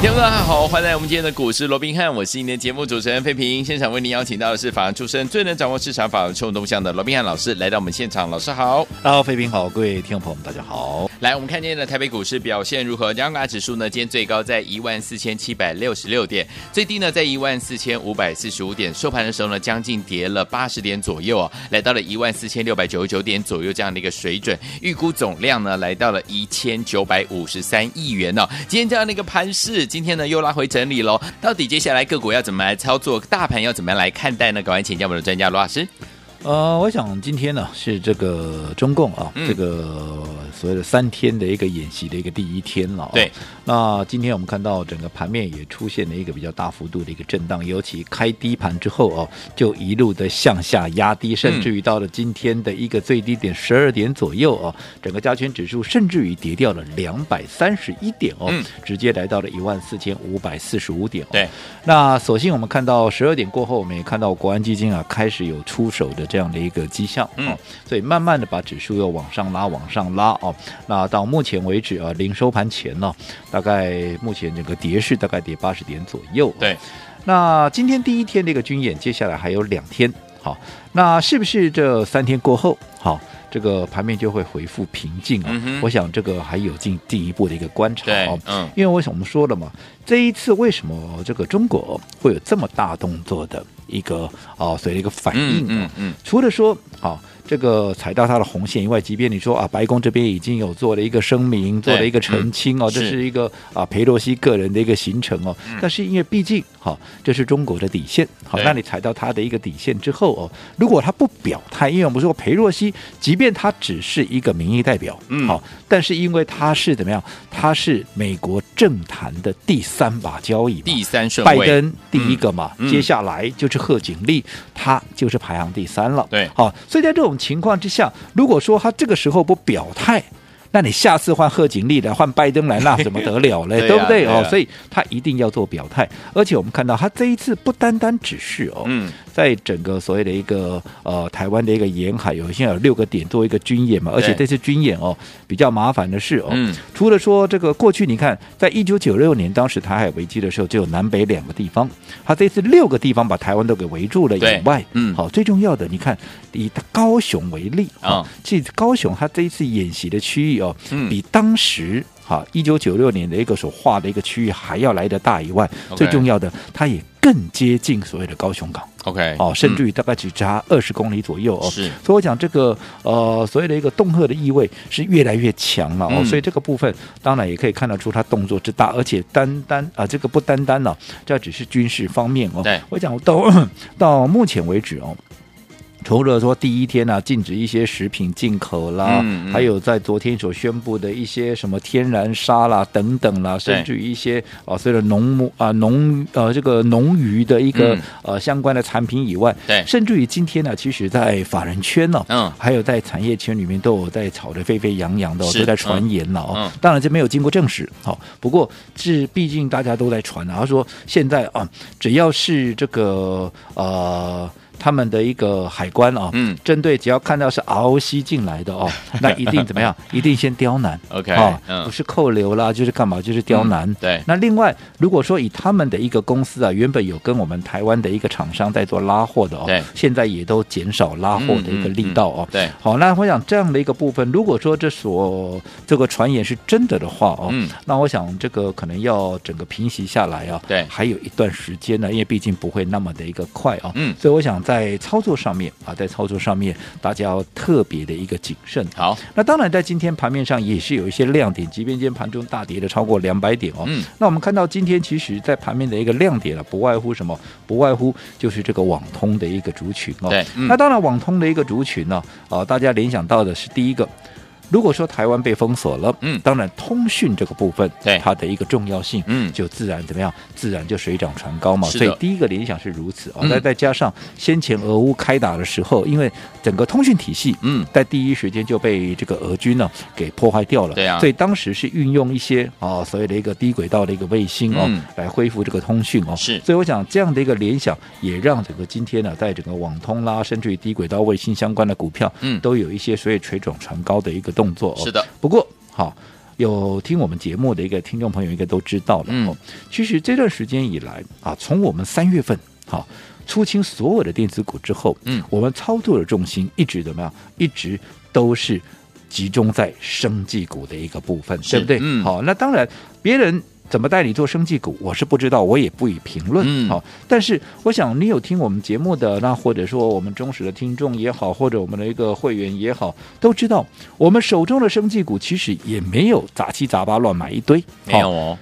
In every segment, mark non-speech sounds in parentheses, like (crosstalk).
听众大家好，欢迎来我们今天的股市罗宾汉，我是今天节目主持人费平。现场为您邀请到的是法案出身、最能掌握市场法案冲动向的罗宾汉老师，来到我们现场。老师好，大家，费平好，各位听众朋友们大家好。来，我们看今天的台北股市表现如何？加权指数呢，今天最高在一万四千七百六十六点，最低呢在一万四千五百四十五点，收盘的时候呢，将近跌了八十点左右哦，来到了一万四千六百九十九点左右这样的一个水准，预估总量呢来到了一千九百五十三亿元哦。今天这样的一个盘势，今天呢又拉回。整理喽，到底接下来个股要怎么来操作？大盘要怎么样来看待呢？赶快请教我们的专家罗老师。呃，我想今天呢是这个中共啊，嗯、这个所谓的三天的一个演习的一个第一天了。对，那今天我们看到整个盘面也出现了一个比较大幅度的一个震荡，尤其开低盘之后哦，就一路的向下压低，甚至于到了今天的一个最低点十二点左右哦，整个加权指数甚至于跌掉了两百三十一点哦，嗯、直接来到了一万四千五百四十五点。对，那所幸我们看到十二点过后，我们也看到国安基金啊开始有出手的。这样的一个迹象，嗯，所以慢慢的把指数又往上拉，往上拉哦。那到目前为止啊，零收盘前呢，大概目前整个跌势大概跌八十点左右。对，那今天第一天的一个军演，接下来还有两天，好，那是不是这三天过后，好，这个盘面就会回复平静啊？嗯、我想这个还有进进一步的一个观察哦。嗯，因为为什么我们说了嘛，这一次为什么这个中国会有这么大动作的？一个啊，所谓的一个反应嗯，嗯，嗯除了说啊。这个踩到他的红线以外，即便你说啊，白宫这边已经有做了一个声明，做了一个澄清哦，嗯、这是一个啊，裴洛西个人的一个行程哦。嗯、但是因为毕竟哈、啊，这是中国的底线，好，那你踩到他的一个底线之后哦，如果他不表态，因为我们说裴洛西，即便他只是一个民意代表，嗯，好，但是因为他是怎么样，他是美国政坛的第三把交椅，第三顺位，拜登第一个嘛，嗯、接下来就是贺锦丽，他就是排行第三了，对，好，所以在这种。情况之下，如果说他这个时候不表态，那你下次换贺锦丽来，换拜登来，那怎么得了嘞？(laughs) 对，啊、对不对哦？所以他一定要做表态。而且我们看到他这一次不单单只是哦，嗯。在整个所谓的一个呃台湾的一个沿海，有现在有六个点做一个军演嘛，而且这次军演哦比较麻烦的是哦，嗯、除了说这个过去你看，在一九九六年当时台海危机的时候，就有南北两个地方，他这次六个地方把台湾都给围住了以外，嗯，好，最重要的你看以高雄为例啊，其实高雄它这一次演习的区域哦，嗯、比当时。好，一九九六年的一个所划的一个区域还要来得大以外.最重要的，它也更接近所谓的高雄港。OK，哦，甚至于大概只差二十公里左右哦。是，所以我讲这个呃，所谓的一个恫吓的意味是越来越强了哦。嗯、所以这个部分当然也可以看得出它动作之大，而且单单啊、呃，这个不单单呢、啊，这只是军事方面哦。对，我讲到 (coughs) 到目前为止哦。除了说第一天呢、啊，禁止一些食品进口啦，嗯嗯、还有在昨天所宣布的一些什么天然沙啦等等啦，甚至于一些啊，所谓的农牧啊农呃这个农渔的一个、嗯、呃相关的产品以外，对，甚至于今天呢，其实在法人圈呢、哦，嗯，还有在产业圈里面都有在炒得沸沸扬扬的、哦，都在传言了哦。嗯嗯、当然这没有经过证实，好、哦，不过是毕竟大家都在传啊，他说现在啊，只要是这个呃。他们的一个海关啊，嗯，针对只要看到是 ROC 进来的哦，(laughs) 那一定怎么样？一定先刁难，(laughs) OK，啊，不是扣留啦，就是干嘛？就是刁难。对。那另外，如果说以他们的一个公司啊，原本有跟我们台湾的一个厂商在做拉货的哦，对，现在也都减少拉货的一个力道哦。对。好，那我想这样的一个部分，如果说这所这个传言是真的的话哦，嗯，那我想这个可能要整个平息下来啊，对，还有一段时间呢，因为毕竟不会那么的一个快啊，嗯，所以我想。在操作上面啊，在操作上面，大家要特别的一个谨慎。好，那当然在今天盘面上也是有一些亮点，即便今天盘中大跌了超过两百点哦。嗯。那我们看到今天其实，在盘面的一个亮点了，不外乎什么？不外乎就是这个网通的一个族群哦。对。嗯、那当然，网通的一个族群呢，啊，大家联想到的是第一个，如果说台湾被封锁了，嗯。当然通讯这个部分，对。它的一个重要性，嗯。就自然怎么样，自然就水涨船高嘛。所以第一个联想是如此啊，嗯。再再加上先前俄乌开打的时候，因为整个通讯体系，嗯。在第一时间就被这个俄军呢给破坏掉了，对啊。所以当时是运用一些啊所谓的一个低轨道的一个卫星哦，嗯。来恢复这个通讯哦。是。所以我想这样的一个联想，也让整个今天呢，在整个网通啦，甚至于低轨道卫星相关的股票，嗯。都有一些所谓水涨船高的一个动作、哦。是的，不过好。有听我们节目的一个听众朋友应该都知道了哦。嗯其实这段时间以来啊，从我们三月份好出清所有的电子股之后，嗯我们操作的重心一直怎么样？一直都是集中在生技股的一个部分，对不对？嗯好，那当然别人。怎么带你做生技股？我是不知道，我也不予评论。嗯好，但是我想你有听我们节目的，那或者说我们忠实的听众也好，或者我们的一个会员也好，都知道我们手中的生技股其实也没有杂七杂八乱买一堆。好没有哦，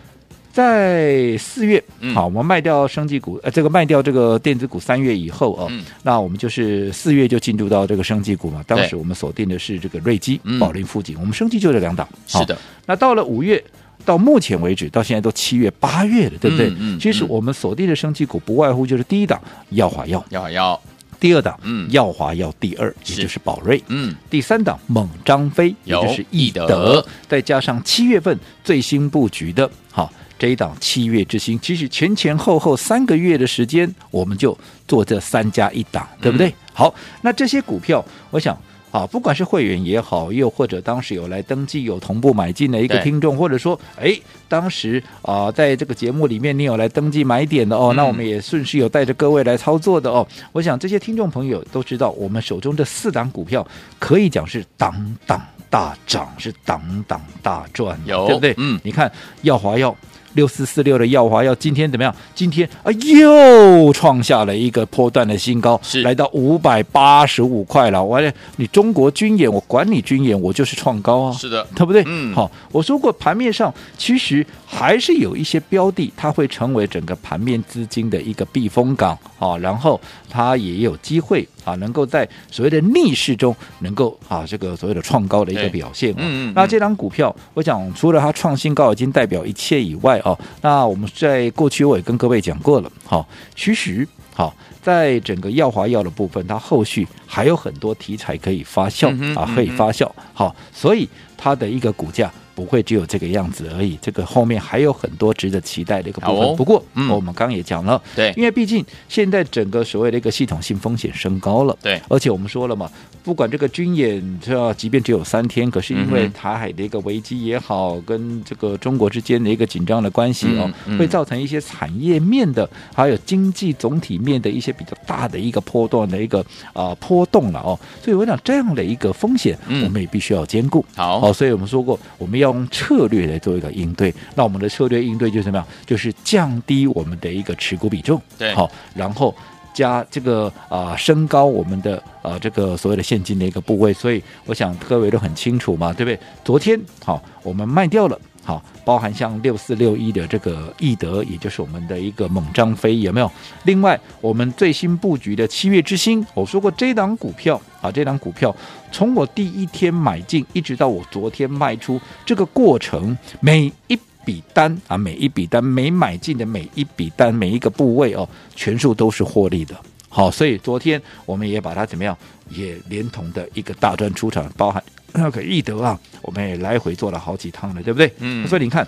在四月，嗯好，我们卖掉生技股，呃，这个卖掉这个电子股，三月以后哦，嗯那我们就是四月就进入到这个生技股嘛。当时我们锁定的是这个瑞基嗯、宝林、富锦，我们生技就这两档。是的，那到了五月，到目前为止，到现在都七月、八月了，对不对？嗯嗯其实我们锁定的升级股不外乎就是第一档耀华药，耀华药，第二档嗯。耀华药，第二也就是宝瑞，嗯，第三档猛张飞，也就是易易德德，再加上七月份最新布局的，好这一档七月之星，其实前前后后三个月的时间，我们就做这三加一档，对不对？嗯。好，那这些股票，我想。啊，不管是会员也好，又或者当时有来登记、有同步买进的一个听众，或者说，哎，当时啊，在这个节目里面你有来登记买点的哦，嗯那我们也顺势有带着各位来操作的哦。我想这些听众朋友都知道，我们手中这四档股票可以讲是档档大涨，是档档大赚，有对不对？嗯你看耀华药。六四四六的耀华药今天怎么样？今天啊又创下了一个波段的新高，是来到五百八十五块了。完了，你中国军演，我管你军演，我就是创高啊。是的，对不对？嗯好，我说过盘面上其实还是有一些标的，它会成为整个盘面资金的一个避风港啊，然后它也有机会啊，能够在所谓的逆势中能够啊这个所谓的创高的一个表现啊。嗯嗯嗯那这张股票，我想除了它创新高已经代表一切以外哦，那我们在过去我也跟各位讲过了，好，其实好。在整个耀华药的部分，它后续还有很多题材可以发酵、啊，可以发酵。好，所以它的一个股价不会只有这个样子而已，这个后面还有很多值得期待的一个部分。哦。不过、嗯。我们刚刚也讲了，对。因为毕竟现在整个所谓的一个系统性风险升高了，对。而且我们说了嘛，不管这个军演，这要即便只有三天，可是因为台海的一个危机也好，跟这个中国之间的一个紧张的关系哦，嗯嗯。会造成一些产业面的，还有经济总体面的一些比较大的一个波段的一个啊、波动了哦。所以我想这样的一个风险，嗯。我们也必须要兼顾。好。哦，所以我们说过，我们要用策略来做一个应对。那我们的策略应对就是什么样？就是降低我们的一个持股比重，对好，然后加这个啊、升高我们的啊这个所谓的现金的一个部位。所以我想各位都很清楚嘛，对不对？昨天好，我们卖掉了。好，包含像六四六一的这个易德，也就是我们的一个猛张飞，有没有？另外，我们最新布局的七月之星，我说过这档股票啊，这档股票从我第一天买进，一直到我昨天卖出，这个过程每一笔单啊，每一笔单，每买进的每一笔单，每一个部位哦，全数都是获利的。好，所以昨天我们也把它怎么样，也连同的一个大专出场，包含那个易德啊，我们也来回做了好几趟了，对不对？嗯所以你看，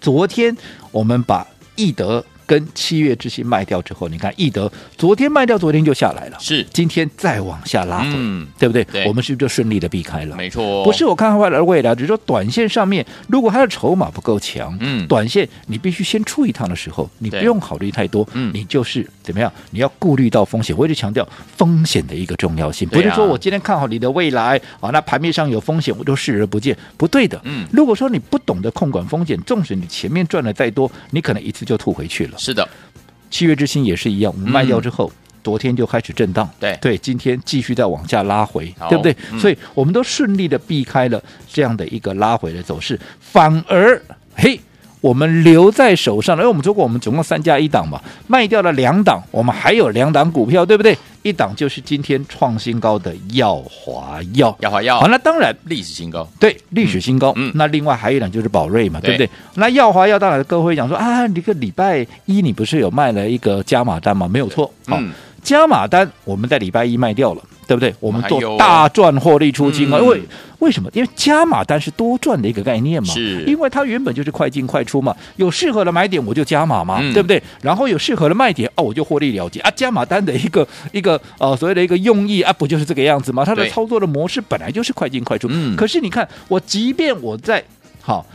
昨天我们把易德跟七月之星卖掉之后，你看易德昨天卖掉，昨天就下来了，是。今天再往下拉回，嗯。对不对？对。我们是不是就顺利的避开了？没错。哦，不是我看坏了未来，只是说短线上面，如果它的筹码不够强，嗯。短线你必须先出一趟的时候，你不用考虑太多，嗯。你就是怎么样，你要顾虑到风险。我一直强调风险的一个重要性，不是说我今天看好你的未来啊，那盘面上有风险我就视而不见，不对的。嗯。如果说你不懂得控管风险，纵使你前面赚的再多，你可能一次就吐回去了。是的，七月之星也是一样，我们卖掉之后。昨天就开始震荡，对。对，今天继续再往下拉回，对不对？嗯。所以我们都顺利的避开了这样的一个拉回的走势，反而嘿，我们留在手上的，因为我们说过，我们总共三加一档嘛，卖掉了两档，我们还有两档股票，对不对？一档就是今天创新高的耀华药，耀华药，好，那当然历史新高，对，历史新高。嗯，那另外还有一档就是宝瑞嘛，对，对不对？那耀华药当然各位讲说啊，你个礼拜一你不是有卖了一个加码单吗？没有错，好。嗯加码单我们在礼拜一卖掉了，对不对？我们做大赚获利出金啊！因为、嗯、为什么？因为加码单是多赚的一个概念嘛。是，因为它原本就是快进快出嘛，有适合的买点我就加码嘛，嗯、对不对？然后有适合的卖点哦，我就获利了结啊！加码单的一个一个呃所谓的一个用意啊，不就是这个样子吗？它的操作的模式本来就是快进快出。嗯。可是你看，我即便我在好。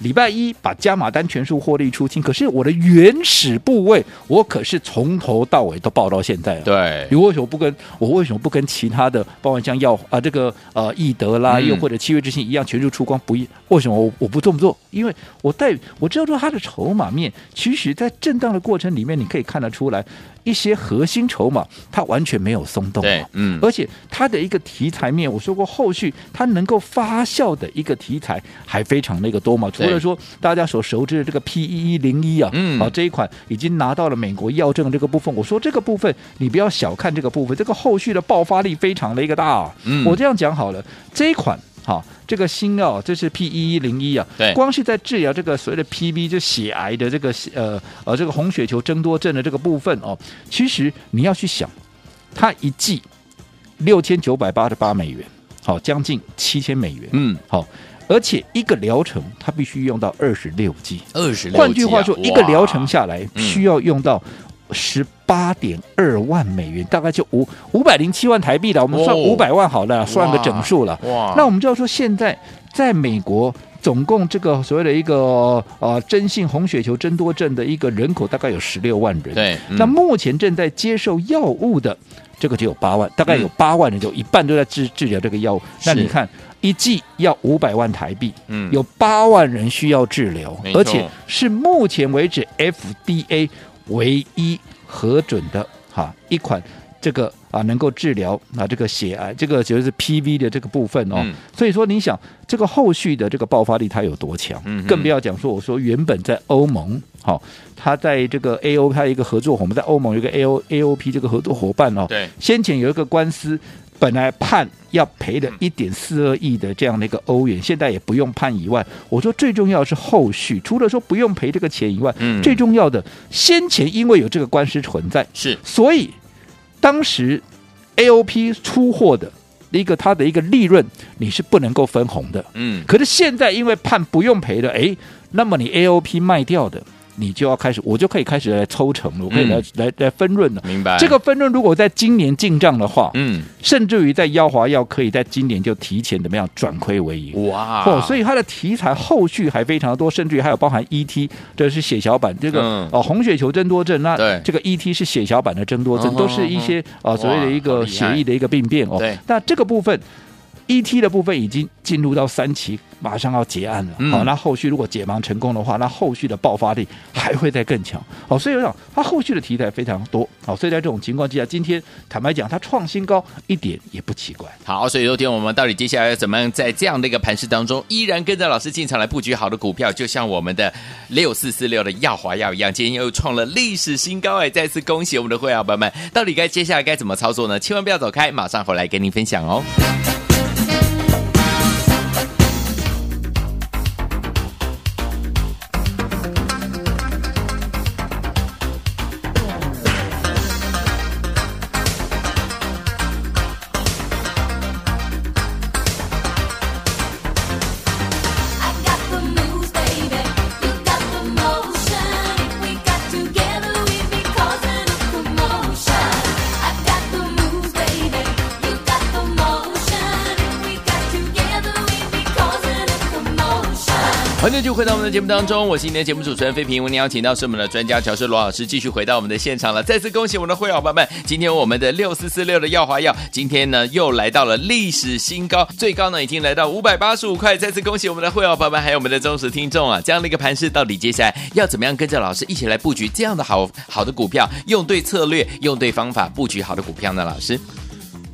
礼拜一把加码单全数获利出清，可是我的原始部位，我可是从头到尾都报到现在了。对，你为什么不跟我为什么不跟其他的，包括像药啊这个呃易德啦，又或者七月之星一样全数出光？不一，为什么我我不这么做？因为我带我知道说它的筹码面，其实在震荡的过程里面，你可以看得出来。一些核心筹码，它完全没有松动，对，嗯，而且它的一个题材面，我说过，后续它能够发酵的一个题材还非常那个多嘛。除了说大家所熟知的这个 P 一一零一啊，嗯，啊这一款已经拿到了美国药证这个部分，我说这个部分你不要小看这个部分，这个后续的爆发力非常的一个大，嗯，我这样讲好了，这一款。好，这个新药这是 P 一一零一啊，对，光是在治疗这个所谓的 PV 就血癌的这个呃呃这个红血球增多症的这个部分哦，其实你要去想，它一剂六千九百八十八美元，好，将近七千美元，嗯，好，而且一个疗程它必须用到二十六剂，二十六，换句话说，一个疗程下来需要用到。十八点二万美元，大概就五五百零七万台币了。我们算五百万好了，哦、算个整数了。哇！那我们就要说，现在在美国，总共这个所谓的一个呃真性红血球增多症的一个人口，大概有十六万人。对。嗯、那目前正在接受药物的这个就有八万，大概有八万人，就一半都在治治疗这个药物。那你看，一剂要五百万台币，嗯，有八万人需要治疗，而且是目前为止 FDA。唯一核准的哈一款这个啊能够治疗啊这个血癌这个就是 PV 的这个部分哦，嗯、所以说你想这个后续的这个爆发力它有多强，嗯、更不要讲说我说原本在欧盟好，它在这个 AO 它一个合作，伙伴在欧盟有一个 AO AOP 这个合作伙伴哦，对，先前有一个官司。本来判要赔的一点四二亿的这样的一个欧元，现在也不用判以外，我说最重要是后续，除了说不用赔这个钱以外，嗯，最重要的先前因为有这个官司存在，是，所以当时 AOP 出货的一个它的一个利润你是不能够分红的，嗯，可是现在因为判不用赔的，哎，那么你 AOP 卖掉的。你就要开始，我就可以开始来抽成了，我可以来、嗯、来来分润了。明白。这个分润如果在今年进账的话，嗯，甚至于在耀华药可以在今年就提前怎么样转亏为盈。哇！哦，所以它的题材后续还非常的多，甚至于还有包含 ET，这是血小板这个、嗯、哦红血球增多症，那这个 ET 是血小板的增多症，对都是一些啊、哦、所谓的一个血液的一个病变哦。对。那这个部分。ET 的部分已经进入到三期，马上要结案了。好、嗯哦，那后续如果解盲成功的话，那后续的爆发力还会再更强。好、哦，所以我想它后续的题材非常多。好、哦，所以在这种情况之下，今天坦白讲，它创新高一点也不奇怪。好，所以昨天我们到底接下来要怎么样在这样的一个盘势当中，依然跟着老师进场来布局好的股票，就像我们的六四四六的耀华耀一样，今天又创了历史新高哎！再次恭喜我们的会员朋友们，到底该接下来该怎么操作呢？千万不要走开，马上回来跟您分享哦。欢迎就回到我们的节目当中，我是今天的节目主持人费平。我们邀请到是我们的专家乔师罗老师，继续回到我们的现场了。再次恭喜我们的会员伙伴们，今天我们的六四四六的耀华药，今天呢又来到了历史新高，最高呢已经来到五百八十五块。再次恭喜我们的会员伙伴们，还有我们的忠实听众啊！这样的一个盘势，到底接下来要怎么样跟着老师一起来布局这样的好好的股票，用对策略，用对方法布局好的股票呢？老师？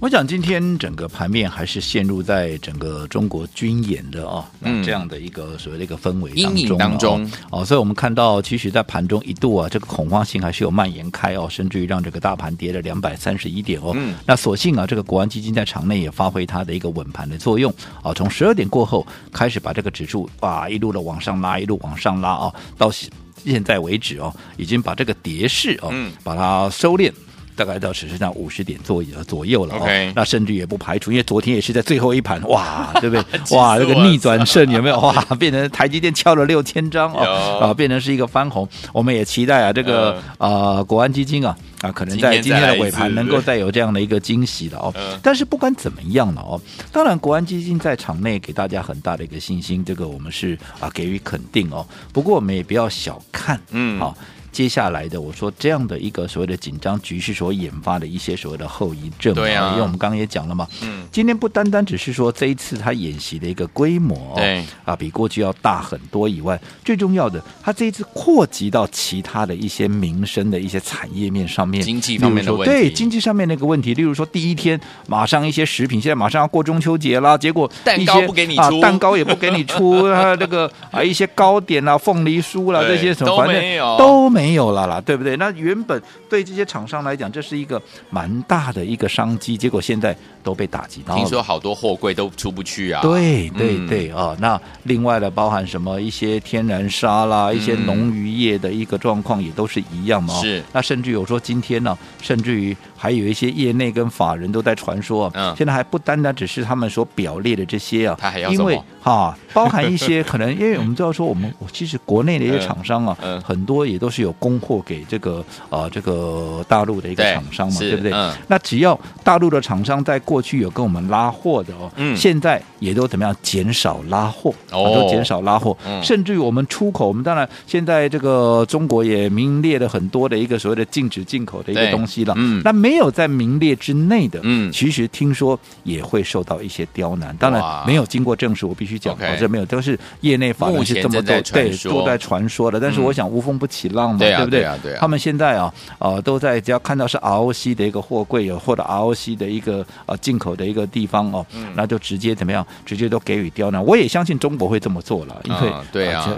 我想今天整个盘面还是陷入在整个中国军演的哦，嗯这样的一个所谓的一个氛围阴影当中哦，哦，所以我们看到，其实，在盘中一度啊，这个恐慌性还是有蔓延开哦，甚至于让这个大盘跌了两百三十一点哦。嗯，那所幸啊，这个国安基金在场内也发挥它的一个稳盘的作用啊，从十二点过后开始把这个指数哇一路的往上拉，一路往上拉啊，到现在为止哦，已经把这个跌势哦，嗯，把它收敛。大概到只剩下五十点左右左右了哦.那甚至也不排除，因为昨天也是在最后一盘，哇，(laughs) 对不对？哇，这个逆转胜有没有？哇，(laughs) 变成台积电敲了六千张哦，啊，变成是一个翻红。我们也期待啊，这个呃国安基金啊啊，可能在今天的尾盘能够再有这样的一个惊喜的哦。但是不管怎么样了哦，当然国安基金在场内给大家很大的一个信心，这个我们是啊给予肯定哦。不过我们也不要小看，嗯，好。接下来的，我说这样的一个所谓的紧张局势所引发的一些所谓的后遗症，对啊，因为我们刚刚也讲了嘛，嗯，今天不单单只是说这一次他演习的一个规模，对。啊，比过去要大很多以外，最重要的，他这一次扩及到其他的一些民生的一些产业面上面，经济方面的问题，对经济上面那个问题，例如说第一天马上一些食品，现在马上要过中秋节啦，结果蛋糕不给你出，啊、蛋糕也不给你出，(laughs) 啊，这个啊一些糕点啊，凤梨酥啦这些什么，都没有，都没有了啦，对不对？那原本对这些厂商来讲，这是一个蛮大的一个商机，结果现在都被打击到。听说好多货柜都出不去啊！对对对啊、嗯哦！那另外的包含什么一些天然砂啦，嗯、一些农渔业的一个状况也都是一样嘛。是。那甚至有说今天呢，甚至于还有一些业内跟法人都在传说，嗯，现在还不单单只是他们所表列的这些啊，他还要因为哈、啊，包含一些可能，因为我们知道说，我们其实国内的一些厂商啊，嗯嗯、很多也都是有供货给。这个呃，这个大陆的一个厂商嘛，对，对不对？嗯。那只要大陆的厂商在过去有跟我们拉货的哦，嗯，现在也都怎么样减少拉货，哦，都减少拉货，嗯，甚至于我们出口，我们当然现在这个中国也名列了很多的一个所谓的禁止进口的一个东西了，嗯，那没有在名列之内的，嗯，其实听说也会受到一些刁难，当然没有经过证实，我必须讲，哦，这没有，都是业内法律是这么做，对，都在传说的，但是我想无风不起浪嘛，对不对？对啊，对啊。他们现在啊，呃，都在只要看到是 ROC 的一个货柜有或者 ROC 的一个呃进口的一个地方哦，嗯，那就直接怎么样？直接都给予刁难。我也相信中国会这么做了，因为、嗯、对啊，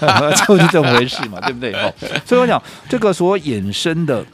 呃、(laughs) 就，(laughs) 就是这么回事嘛，对不对？哦，所以我想这个所衍生的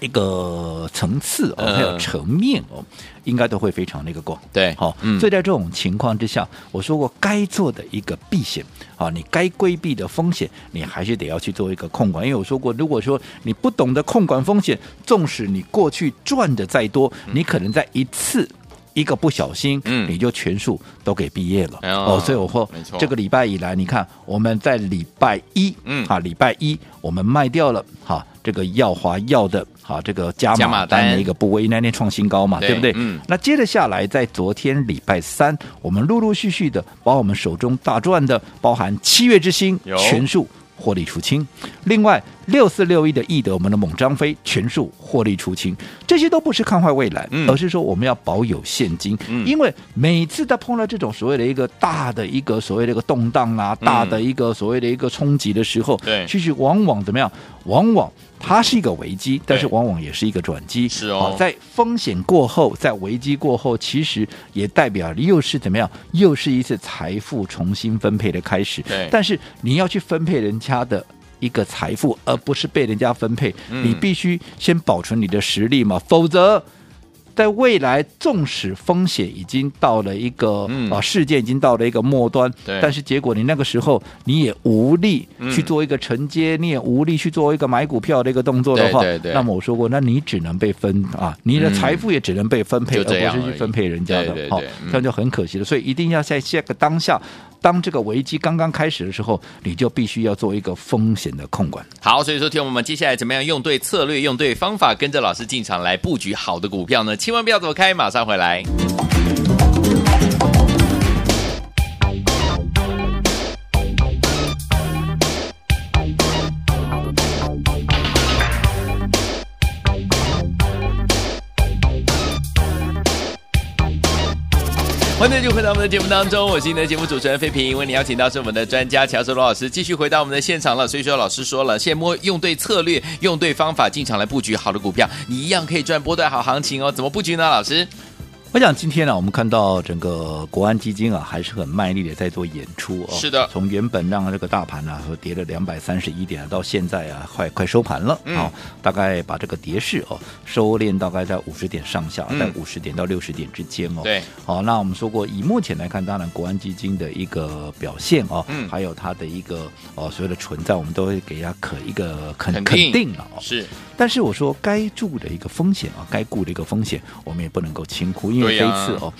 一个层次哦，还有层面哦。应该都会非常那个广，对，好、哦嗯，所以在这种情况之下，我说过该做的一个避险啊，你该规避的风险，你还是得要去做一个控管。因为我说过，如果说你不懂得控管风险，纵使你过去赚的再多，嗯、你可能在一次一个不小心，嗯，你就全数都给毕业了、嗯、哦。所以我说，这个礼拜以来，你看我们在礼拜一，嗯，啊，礼拜一我们卖掉了，哈。这个耀华耀的啊，这个加码单的一个部位，那天创新高嘛，对，对不对？嗯。那接着下来，在昨天礼拜三，我们陆陆续续的把我们手中大赚的，包含七月之星全数获利出清。另外六四六一的易德，我们的猛张飞全数获利出清。这些都不是看坏未来，嗯、而是说我们要保有现金，嗯、因为每次他碰到这种所谓的一个大的一个所谓的一个动荡啊，嗯、大的一个所谓的一个冲击的时候，对，其实往往怎么样？往往。它是一个危机，但是往往也是一个转机。是哦，在风险过后，在危机过后，其实也代表又是怎么样？又是一次财富重新分配的开始。对，但是你要去分配人家的一个财富，而不是被人家分配。嗯，你必须先保存你的实力嘛，否则。在未来，纵使风险已经到了一个、嗯、啊，事件已经到了一个末端，但是结果你那个时候你也无力去做一个承接，嗯、你也无力去做一个买股票的一个动作的话，对对对，那么我说过，那你只能被分啊，你的财富也只能被分配，嗯、而不是去分配人家的，好，嗯、这样就很可惜了。所以一定要在下个当下。当这个危机刚刚开始的时候，你就必须要做一个风险的控管。好，所以说，听我们接下来怎么样用对策略、用对方法，跟着老师进场来布局好的股票呢？千万不要走开，马上回来。欢迎就回到我们的节目当中，我是你的节目主持人费平，为你邀请到是我们的专家乔治罗老师，继续回到我们的现场了。所以说，老师说了，现摸用对策略，用对方法进场来布局好的股票，你一样可以赚波段好行情哦。怎么布局呢，老师？我想今天呢，我们看到整个国安基金啊，还是很卖力的在做演出哦。是的，从原本让这个大盘呢，跌了两百三十一点，到现在啊，快快收盘了。啊，大概把这个跌势哦，收敛大概在五十点上下，在五十点到六十点之间哦。对。好，那我们说过，以目前来看，当然国安基金的一个表现哦，嗯，还有它的一个哦所谓的存在，我们都会给它可一个肯肯定了哦。是。但是我说，该注的一个风险啊，该顾的一个风险，我们也不能够轻忽，因为这一次哦，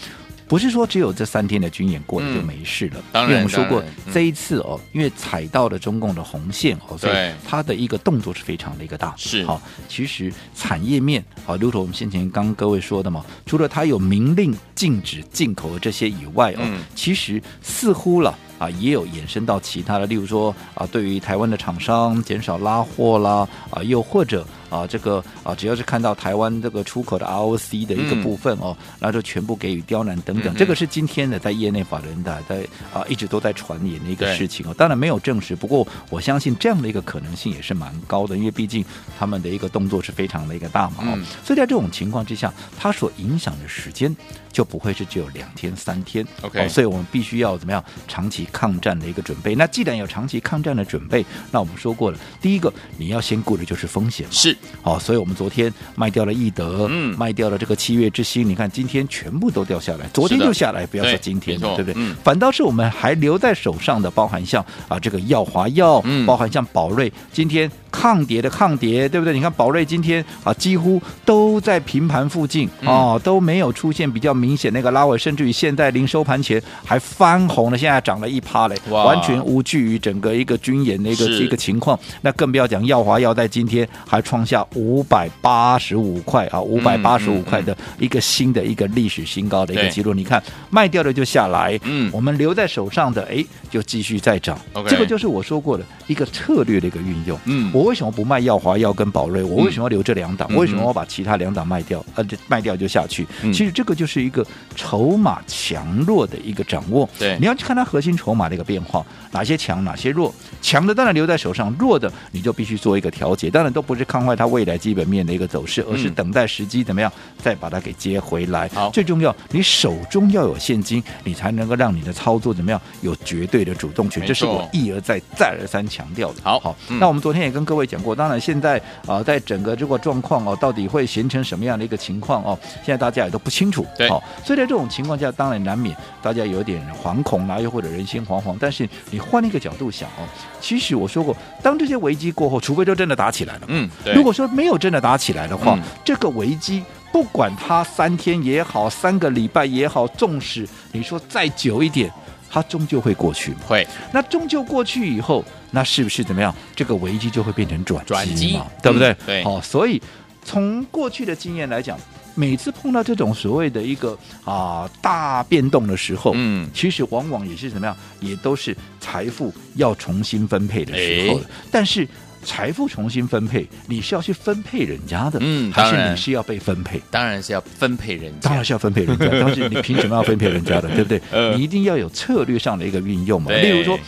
不是说只有这三天的军演过了就没事了。嗯、当然，因为我们说过这一次哦，因为踩到了中共的红线哦，所以它的一个动作是非常的一个大。是好，其实产业面好，如同我们先前刚各位说的嘛，除了它有明令禁止进口的这些以外哦，嗯、其实似乎了。啊，也有延伸到其他的，例如说啊，对于台湾的厂商减少拉货啦，啊，又或者啊，这个啊，只要是看到台湾这个出口的 ROC 的一个部分哦，那、嗯、就全部给予刁难等等。嗯、这个是今天的在业内法人的在啊一直都在传言的一个事情哦，当然没有证实，不过我相信这样的一个可能性也是蛮高的，因为毕竟他们的一个动作是非常的一个大嘛、哦，嗯、所以在这种情况之下，它所影响的时间就不会是只有两天三天，OK，、哦、所以我们必须要怎么样长期。抗战的一个准备，那既然有长期抗战的准备，那我们说过了，第一个你要先顾的就是风险，是好、哦，所以我们昨天卖掉了易德，嗯，卖掉了这个七月之星，你看今天全部都掉下来，昨天就下来，不要说今天，对，对不对？嗯、反倒是我们还留在手上的，包含像啊这个耀华药，嗯，包含像宝瑞，今天。抗跌的抗跌，对不对？你看宝瑞今天啊，几乎都在平盘附近哦，嗯、都没有出现比较明显那个拉尾，甚至于现在临收盘前还翻红了，现在涨了一趴嘞，完全无惧于整个一个军演的一个是一个情况。那更不要讲耀华药在今天还创下五百八十五块啊，五百八十五块的一个新的一个历史新高的一个记录。你看卖掉的就下来，嗯，我们留在手上的哎，就继续再涨。Okay 这个就是我说过的一个策略的一个运用，嗯。我为什么不卖耀华药跟宝瑞？我为什么要留这两档？嗯、为什么要把其他两档卖掉？呃，就卖掉就下去。嗯、其实这个就是一个筹码强弱的一个掌握。对，你要去看它核心筹码的一个变化，哪些强，哪些弱。强的当然留在手上，弱的你就必须做一个调节。当然都不是看坏它未来基本面的一个走势，而是等待时机怎么样再把它给接回来。好，最重要，你手中要有现金，你才能够让你的操作怎么样有绝对的主动权。这是我一而再、再而三强调的。好好，嗯、那我们昨天也跟各位讲过，当然现在啊、呃，在整个这个状况哦，到底会形成什么样的一个情况哦？现在大家也都不清楚。对，好，所以在这种情况下，当然难免大家有点惶恐啦，又或者人心惶惶。但是你换一个角度想哦。其实我说过，当这些危机过后，除非就真的打起来了。嗯，对。如果说没有真的打起来的话，嗯、这个危机不管它三天也好，三个礼拜也好，纵使你说再久一点，它终究会过去嘛。会。那终究过去以后，那是不是怎么样？这个危机就会变成转机嘛？机，对不对？嗯、对。好、哦，所以从过去的经验来讲。每次碰到这种所谓的一个啊大变动的时候，嗯，其实往往也是怎么样，也都是财富要重新分配的时候。但是财富重新分配，你是要去分配人家的，嗯，还是你是要被分配？当然是要分配人家，当然是要分配人家。但是你凭什么要分配人家的？(laughs) 对不对？你一定要有策略上的一个运用嘛。例如说，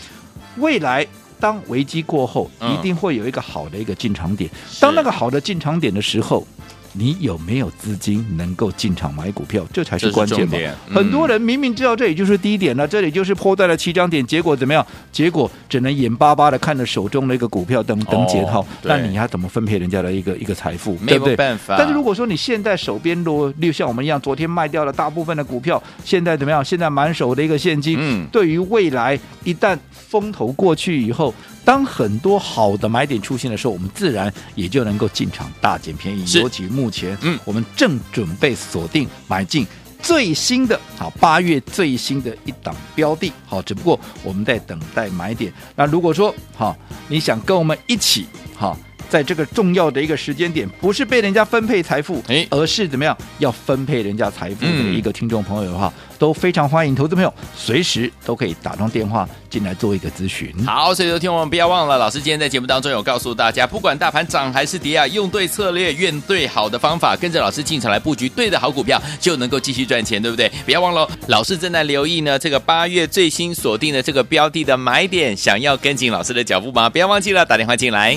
未来当危机过后，一定会有一个好的一个进场点。当那个好的进场点的时候。你有没有资金能够进场买股票？这才是关键嘛。嗯、很多人明明知道这里就是低点了，这里就是破在了起涨点，结果怎么样？结果只能眼巴巴的看着手中的一个股票等等解套。那、哦、你还怎么分配人家的一个一个财富？对不对？没有办法。但是如果说你现在手边如果像我们一样，昨天卖掉了大部分的股票，现在怎么样？现在满手的一个现金，嗯，对于未来一旦风头过去以后。当很多好的买点出现的时候，我们自然也就能够进场大捡便宜。是尤其目前，嗯，我们正准备锁定买进最新的，好八月最新的一档标的，好，只不过我们在等待买点。那如果说，好，你想跟我们一起，好。在这个重要的一个时间点，不是被人家分配财富，哎而是怎么样要分配人家财富的一个听众朋友的话，都非常欢迎投资朋友随时都可以打通电话进来做一个咨询。好，所以有听我们不要忘了，老师今天在节目当中有告诉大家，不管大盘涨还是跌啊，用对策略，用对好的方法，跟着老师进场来布局对的好股票，就能够继续赚钱，对不对？不要忘了，老师正在留意呢，这个八月最新锁定的这个标的的买点，想要跟紧老师的脚步吗？不要忘记了打电话进来。